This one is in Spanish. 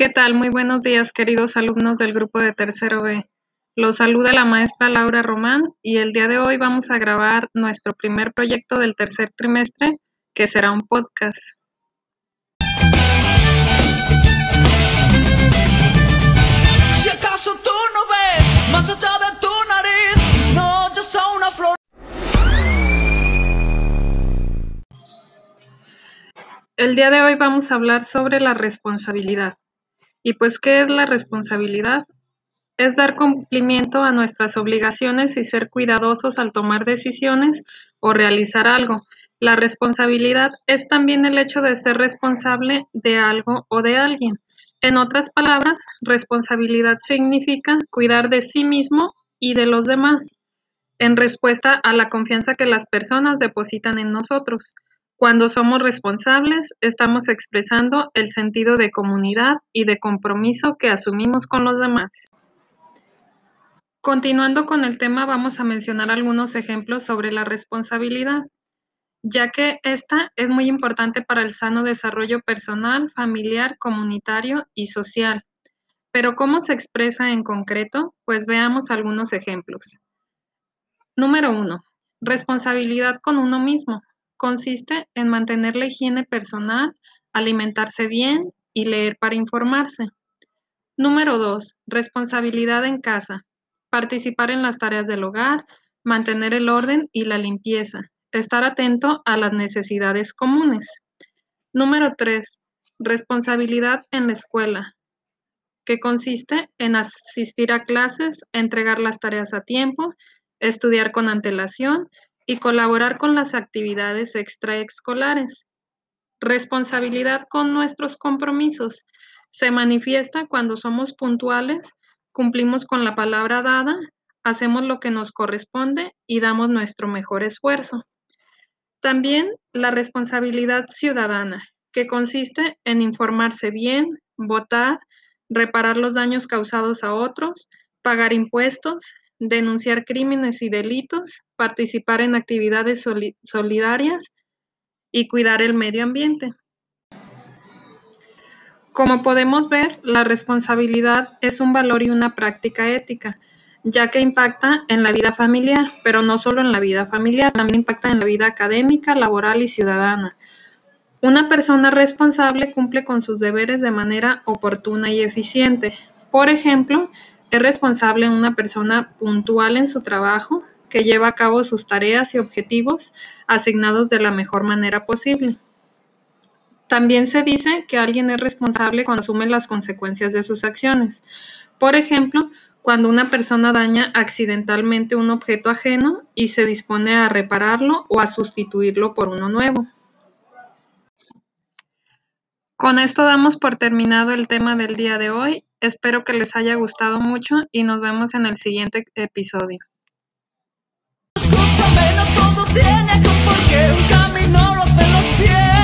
¿Qué tal? Muy buenos días, queridos alumnos del grupo de tercero B. Los saluda la maestra Laura Román y el día de hoy vamos a grabar nuestro primer proyecto del tercer trimestre, que será un podcast. Si acaso tú no ves más allá de tu nariz, no, yo soy una flor. El día de hoy vamos a hablar sobre la responsabilidad. Y pues, ¿qué es la responsabilidad? Es dar cumplimiento a nuestras obligaciones y ser cuidadosos al tomar decisiones o realizar algo. La responsabilidad es también el hecho de ser responsable de algo o de alguien. En otras palabras, responsabilidad significa cuidar de sí mismo y de los demás, en respuesta a la confianza que las personas depositan en nosotros. Cuando somos responsables, estamos expresando el sentido de comunidad y de compromiso que asumimos con los demás. Continuando con el tema, vamos a mencionar algunos ejemplos sobre la responsabilidad, ya que esta es muy importante para el sano desarrollo personal, familiar, comunitario y social. Pero ¿cómo se expresa en concreto? Pues veamos algunos ejemplos. Número uno, responsabilidad con uno mismo consiste en mantener la higiene personal, alimentarse bien y leer para informarse. Número 2. Responsabilidad en casa. Participar en las tareas del hogar, mantener el orden y la limpieza. Estar atento a las necesidades comunes. Número 3. Responsabilidad en la escuela, que consiste en asistir a clases, entregar las tareas a tiempo, estudiar con antelación y colaborar con las actividades extraescolares. Responsabilidad con nuestros compromisos. Se manifiesta cuando somos puntuales, cumplimos con la palabra dada, hacemos lo que nos corresponde y damos nuestro mejor esfuerzo. También la responsabilidad ciudadana, que consiste en informarse bien, votar, reparar los daños causados a otros, pagar impuestos, denunciar crímenes y delitos, participar en actividades solidarias y cuidar el medio ambiente. Como podemos ver, la responsabilidad es un valor y una práctica ética, ya que impacta en la vida familiar, pero no solo en la vida familiar, también impacta en la vida académica, laboral y ciudadana. Una persona responsable cumple con sus deberes de manera oportuna y eficiente. Por ejemplo, es responsable una persona puntual en su trabajo, que lleva a cabo sus tareas y objetivos asignados de la mejor manera posible. También se dice que alguien es responsable cuando asume las consecuencias de sus acciones. Por ejemplo, cuando una persona daña accidentalmente un objeto ajeno y se dispone a repararlo o a sustituirlo por uno nuevo. Con esto damos por terminado el tema del día de hoy. Espero que les haya gustado mucho y nos vemos en el siguiente episodio. Escúchame, no todo tiene un camino los pies.